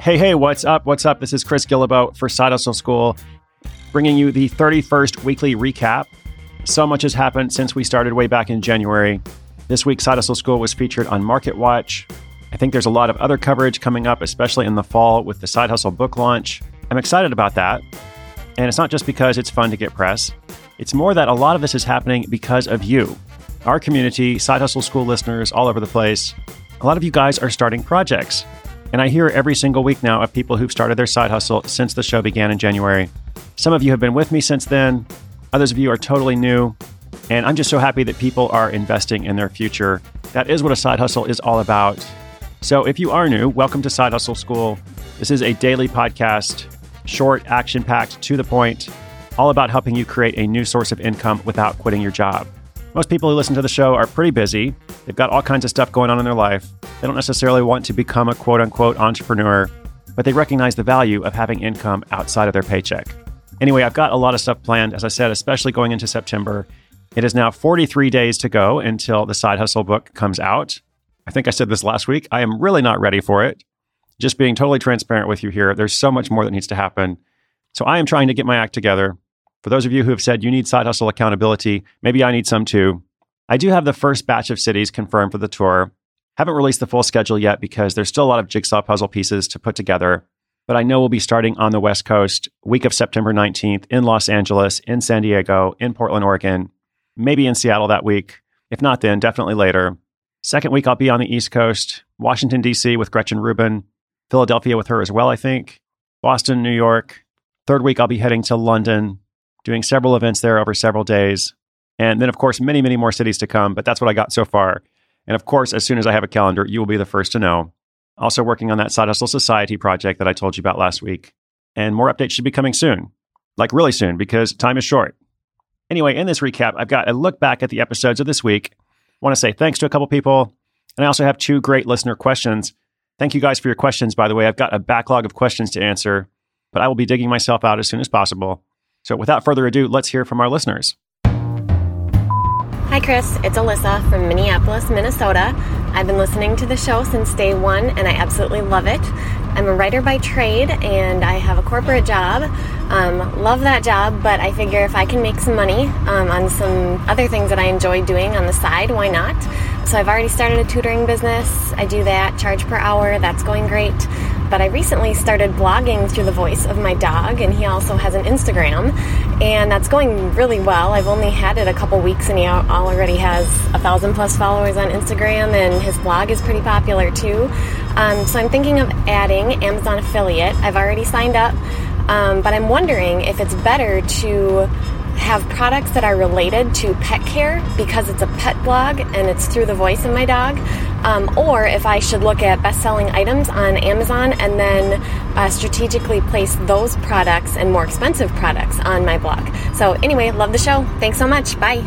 Hey, hey, what's up? What's up? This is Chris Guillebeau for Side Hustle School, bringing you the 31st weekly recap. So much has happened since we started way back in January. This week, Side Hustle School was featured on Market Watch. I think there's a lot of other coverage coming up, especially in the fall with the Side Hustle book launch. I'm excited about that. And it's not just because it's fun to get press, it's more that a lot of this is happening because of you, our community, Side Hustle School listeners all over the place. A lot of you guys are starting projects. And I hear every single week now of people who've started their side hustle since the show began in January. Some of you have been with me since then, others of you are totally new. And I'm just so happy that people are investing in their future. That is what a side hustle is all about. So if you are new, welcome to Side Hustle School. This is a daily podcast, short, action packed, to the point, all about helping you create a new source of income without quitting your job. Most people who listen to the show are pretty busy. They've got all kinds of stuff going on in their life. They don't necessarily want to become a quote unquote entrepreneur, but they recognize the value of having income outside of their paycheck. Anyway, I've got a lot of stuff planned, as I said, especially going into September. It is now 43 days to go until the Side Hustle book comes out. I think I said this last week. I am really not ready for it. Just being totally transparent with you here, there's so much more that needs to happen. So I am trying to get my act together. For those of you who have said you need side hustle accountability, maybe I need some too. I do have the first batch of cities confirmed for the tour. Haven't released the full schedule yet because there's still a lot of jigsaw puzzle pieces to put together. But I know we'll be starting on the West Coast, week of September 19th, in Los Angeles, in San Diego, in Portland, Oregon, maybe in Seattle that week. If not then, definitely later. Second week, I'll be on the East Coast, Washington, D.C. with Gretchen Rubin, Philadelphia with her as well, I think, Boston, New York. Third week, I'll be heading to London, doing several events there over several days. And then, of course, many, many more cities to come, but that's what I got so far. And of course, as soon as I have a calendar, you will be the first to know. Also, working on that Side Hustle Society project that I told you about last week. And more updates should be coming soon, like really soon, because time is short. Anyway, in this recap, I've got a look back at the episodes of this week. I want to say thanks to a couple people. And I also have two great listener questions. Thank you guys for your questions, by the way. I've got a backlog of questions to answer, but I will be digging myself out as soon as possible. So without further ado, let's hear from our listeners. Hi, Chris. It's Alyssa from Minneapolis, Minnesota. I've been listening to the show since day one and I absolutely love it. I'm a writer by trade and I have a corporate job. Um, love that job, but I figure if I can make some money um, on some other things that I enjoy doing on the side, why not? So I've already started a tutoring business. I do that, charge per hour. That's going great but I recently started blogging through the voice of my dog, and he also has an Instagram, and that's going really well. I've only had it a couple weeks, and he already has a thousand plus followers on Instagram, and his blog is pretty popular too. Um, so I'm thinking of adding Amazon affiliate. I've already signed up, um, but I'm wondering if it's better to have products that are related to pet care because it's a pet blog and it's through the voice of my dog, um, or if I should look at best selling items on Amazon and then uh, strategically place those products and more expensive products on my blog. So, anyway, love the show. Thanks so much. Bye.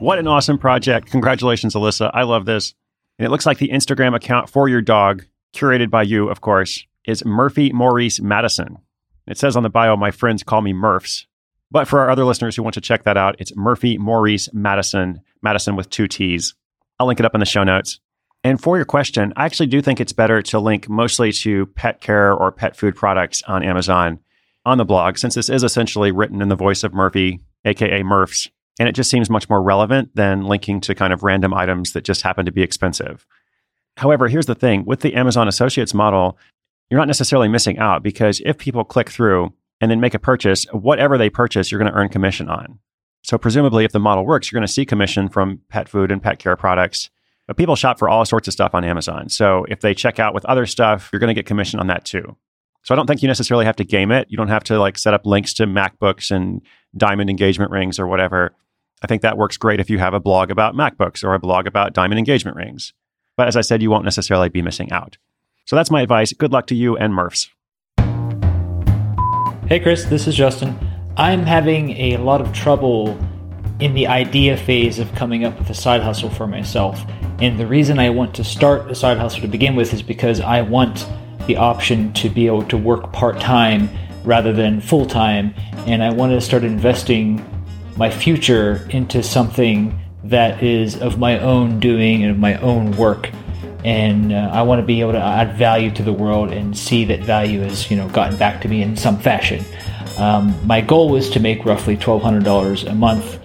What an awesome project. Congratulations, Alyssa. I love this. And it looks like the Instagram account for your dog, curated by you, of course, is Murphy Maurice Madison. It says on the bio, my friends call me Murphs. But for our other listeners who want to check that out, it's Murphy Maurice Madison, Madison with two T's. I'll link it up in the show notes. And for your question, I actually do think it's better to link mostly to pet care or pet food products on Amazon on the blog, since this is essentially written in the voice of Murphy, aka Murphs. And it just seems much more relevant than linking to kind of random items that just happen to be expensive. However, here's the thing with the Amazon Associates model, you're not necessarily missing out because if people click through and then make a purchase, whatever they purchase, you're going to earn commission on. So, presumably, if the model works, you're going to see commission from pet food and pet care products. But people shop for all sorts of stuff on Amazon. So, if they check out with other stuff, you're going to get commission on that too. So, I don't think you necessarily have to game it. You don't have to like set up links to MacBooks and diamond engagement rings or whatever. I think that works great if you have a blog about MacBooks or a blog about diamond engagement rings. But as I said, you won't necessarily be missing out. So that's my advice. Good luck to you and Murphs. Hey, Chris, this is Justin. I'm having a lot of trouble in the idea phase of coming up with a side hustle for myself. And the reason I want to start a side hustle to begin with is because I want the option to be able to work part time rather than full time. And I want to start investing my future into something that is of my own doing and of my own work and uh, I want to be able to add value to the world and see that value has you know gotten back to me in some fashion. Um, my goal was to make roughly twelve hundred dollars a month,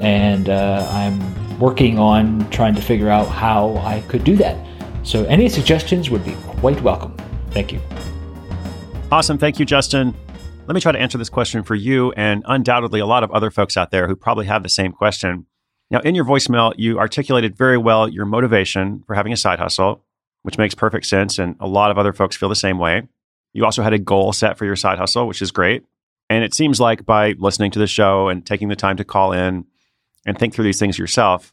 and uh, I'm working on trying to figure out how I could do that. So any suggestions would be quite welcome. Thank you. Awesome, thank you, Justin. Let me try to answer this question for you and undoubtedly a lot of other folks out there who probably have the same question. Now, in your voicemail, you articulated very well your motivation for having a side hustle, which makes perfect sense. And a lot of other folks feel the same way. You also had a goal set for your side hustle, which is great. And it seems like by listening to the show and taking the time to call in and think through these things yourself,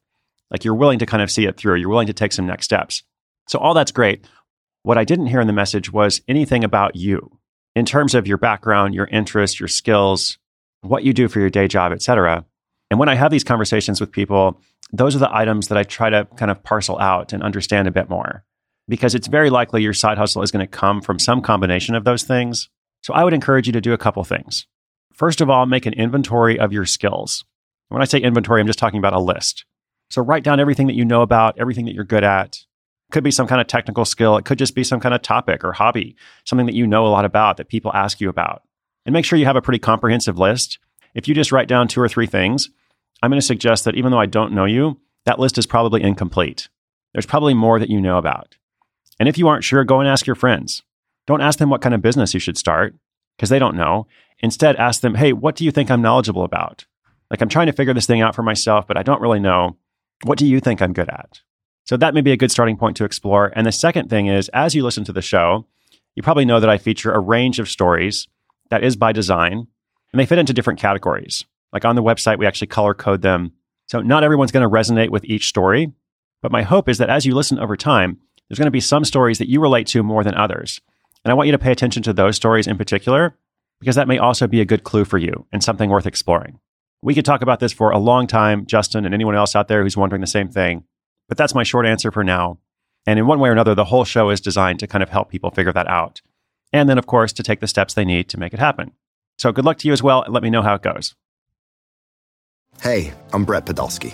like you're willing to kind of see it through. You're willing to take some next steps. So, all that's great. What I didn't hear in the message was anything about you in terms of your background, your interests, your skills, what you do for your day job, et cetera. And when I have these conversations with people, those are the items that I try to kind of parcel out and understand a bit more because it's very likely your side hustle is going to come from some combination of those things. So I would encourage you to do a couple things. First of all, make an inventory of your skills. When I say inventory, I'm just talking about a list. So write down everything that you know about, everything that you're good at. Could be some kind of technical skill. It could just be some kind of topic or hobby, something that you know a lot about that people ask you about. And make sure you have a pretty comprehensive list if you just write down two or three things, I'm going to suggest that even though I don't know you, that list is probably incomplete. There's probably more that you know about. And if you aren't sure, go and ask your friends. Don't ask them what kind of business you should start because they don't know. Instead, ask them, hey, what do you think I'm knowledgeable about? Like, I'm trying to figure this thing out for myself, but I don't really know. What do you think I'm good at? So, that may be a good starting point to explore. And the second thing is, as you listen to the show, you probably know that I feature a range of stories that is by design and they fit into different categories. Like on the website, we actually color code them. So not everyone's going to resonate with each story. But my hope is that as you listen over time, there's going to be some stories that you relate to more than others. And I want you to pay attention to those stories in particular, because that may also be a good clue for you and something worth exploring. We could talk about this for a long time, Justin, and anyone else out there who's wondering the same thing. But that's my short answer for now. And in one way or another, the whole show is designed to kind of help people figure that out. And then, of course, to take the steps they need to make it happen. So good luck to you as well, and let me know how it goes. Hey, I'm Brett Podolsky,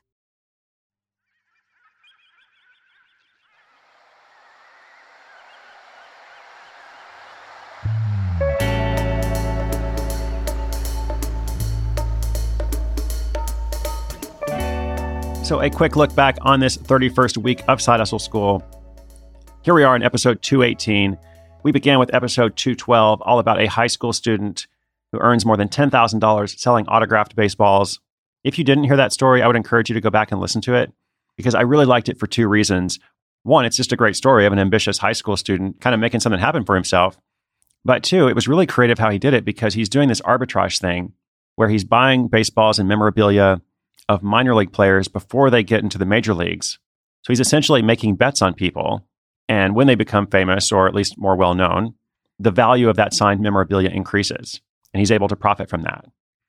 So, a quick look back on this 31st week of Side Hustle School. Here we are in episode 218. We began with episode 212, all about a high school student who earns more than $10,000 selling autographed baseballs. If you didn't hear that story, I would encourage you to go back and listen to it because I really liked it for two reasons. one, it's just a great story of an ambitious high school student kind of making something happen for himself. But two, it was really creative how he did it because he's doing this arbitrage thing where he's buying baseballs and memorabilia of minor league players before they get into the major leagues. So he's essentially making bets on people. And when they become famous or at least more well known, the value of that signed memorabilia increases and he's able to profit from that.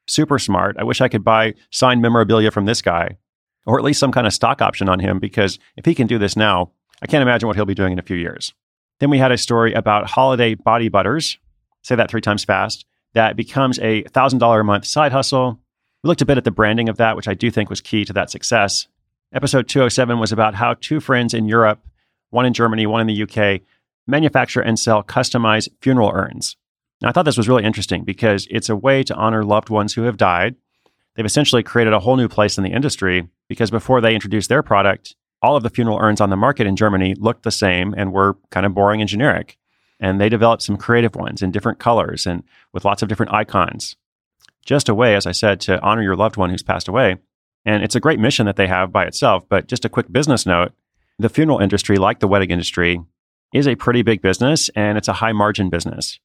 Super smart. I wish I could buy signed memorabilia from this guy or at least some kind of stock option on him because if he can do this now, I can't imagine what he'll be doing in a few years. Then we had a story about holiday body butters. Say that three times fast. That becomes a $1,000 a month side hustle. We looked a bit at the branding of that, which I do think was key to that success. Episode 207 was about how two friends in Europe, one in Germany, one in the UK, manufacture and sell customized funeral urns. Now, I thought this was really interesting because it's a way to honor loved ones who have died. They've essentially created a whole new place in the industry because before they introduced their product, all of the funeral urns on the market in Germany looked the same and were kind of boring and generic. And they developed some creative ones in different colors and with lots of different icons. Just a way, as I said, to honor your loved one who's passed away. And it's a great mission that they have by itself. But just a quick business note the funeral industry, like the wedding industry, is a pretty big business and it's a high margin business,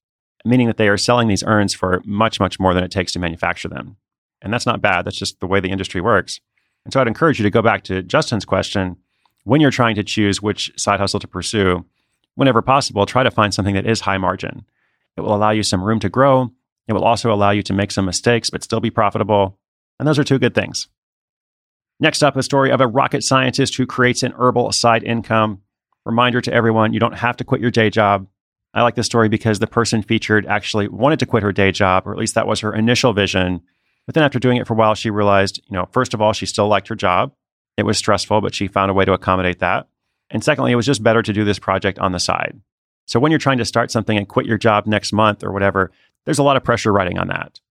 meaning that they are selling these urns for much, much more than it takes to manufacture them. And that's not bad. That's just the way the industry works. And so I'd encourage you to go back to Justin's question when you're trying to choose which side hustle to pursue, whenever possible, try to find something that is high margin. It will allow you some room to grow. It will also allow you to make some mistakes, but still be profitable. And those are two good things. Next up, a story of a rocket scientist who creates an herbal side income. Reminder to everyone you don't have to quit your day job. I like this story because the person featured actually wanted to quit her day job, or at least that was her initial vision. But then after doing it for a while, she realized, you know, first of all, she still liked her job. It was stressful, but she found a way to accommodate that. And secondly, it was just better to do this project on the side. So when you're trying to start something and quit your job next month or whatever, there's a lot of pressure riding on that.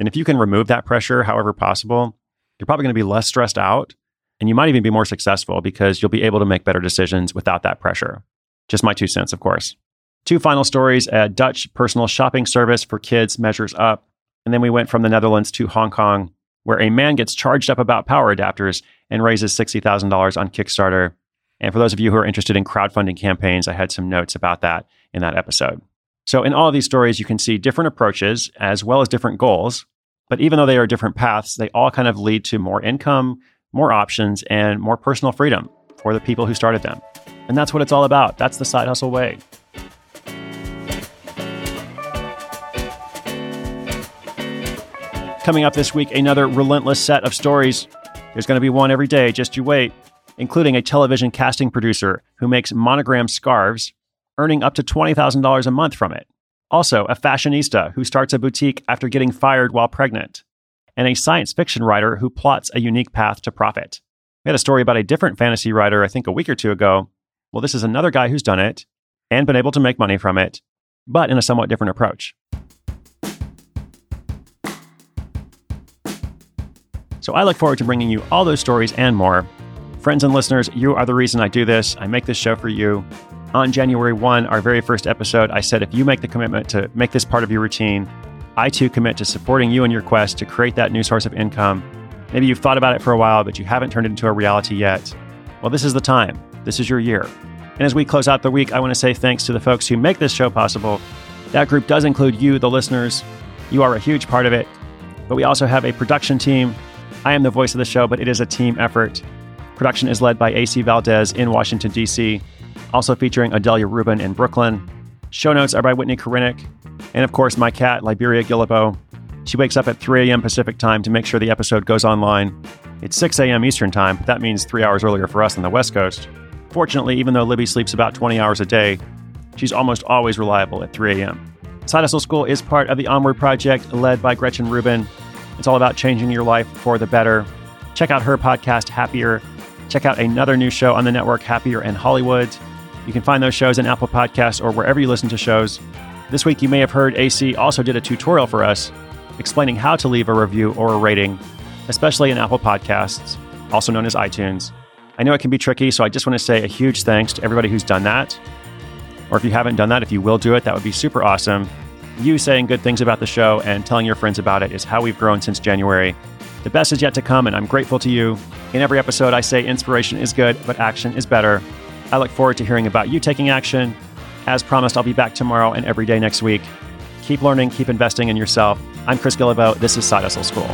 And if you can remove that pressure however possible, you're probably going to be less stressed out and you might even be more successful because you'll be able to make better decisions without that pressure. Just my two cents, of course. Two final stories a Dutch personal shopping service for kids measures up. And then we went from the Netherlands to Hong Kong, where a man gets charged up about power adapters and raises $60,000 on Kickstarter. And for those of you who are interested in crowdfunding campaigns, I had some notes about that in that episode. So, in all of these stories, you can see different approaches as well as different goals. But even though they are different paths, they all kind of lead to more income, more options, and more personal freedom for the people who started them. And that's what it's all about. That's the side hustle way. Coming up this week, another relentless set of stories. There's going to be one every day, just you wait, including a television casting producer who makes monogram scarves, earning up to $20,000 a month from it. Also, a fashionista who starts a boutique after getting fired while pregnant, and a science fiction writer who plots a unique path to profit. We had a story about a different fantasy writer, I think a week or two ago. Well, this is another guy who's done it and been able to make money from it, but in a somewhat different approach. So I look forward to bringing you all those stories and more. Friends and listeners, you are the reason I do this. I make this show for you. On January 1, our very first episode, I said if you make the commitment to make this part of your routine, I too commit to supporting you in your quest to create that new source of income. Maybe you've thought about it for a while, but you haven't turned it into a reality yet. Well, this is the time. This is your year. And as we close out the week, I want to say thanks to the folks who make this show possible. That group does include you, the listeners. You are a huge part of it. But we also have a production team I am the voice of the show, but it is a team effort. Production is led by AC Valdez in Washington, D.C., also featuring Adelia Rubin in Brooklyn. Show notes are by Whitney Korinick. And of course, my cat, Liberia Guillebeau. She wakes up at 3 a.m. Pacific time to make sure the episode goes online. It's 6 a.m. Eastern time, but that means three hours earlier for us on the West Coast. Fortunately, even though Libby sleeps about 20 hours a day, she's almost always reliable at 3 a.m. Side Hustle School is part of the Onward Project led by Gretchen Rubin. It's all about changing your life for the better. Check out her podcast, Happier. Check out another new show on the network, Happier in Hollywood. You can find those shows in Apple Podcasts or wherever you listen to shows. This week, you may have heard AC also did a tutorial for us explaining how to leave a review or a rating, especially in Apple Podcasts, also known as iTunes. I know it can be tricky, so I just want to say a huge thanks to everybody who's done that. Or if you haven't done that, if you will do it, that would be super awesome. You saying good things about the show and telling your friends about it is how we've grown since January. The best is yet to come, and I'm grateful to you. In every episode, I say inspiration is good, but action is better. I look forward to hearing about you taking action. As promised, I'll be back tomorrow and every day next week. Keep learning, keep investing in yourself. I'm Chris Guillebeau. This is Side Hustle School.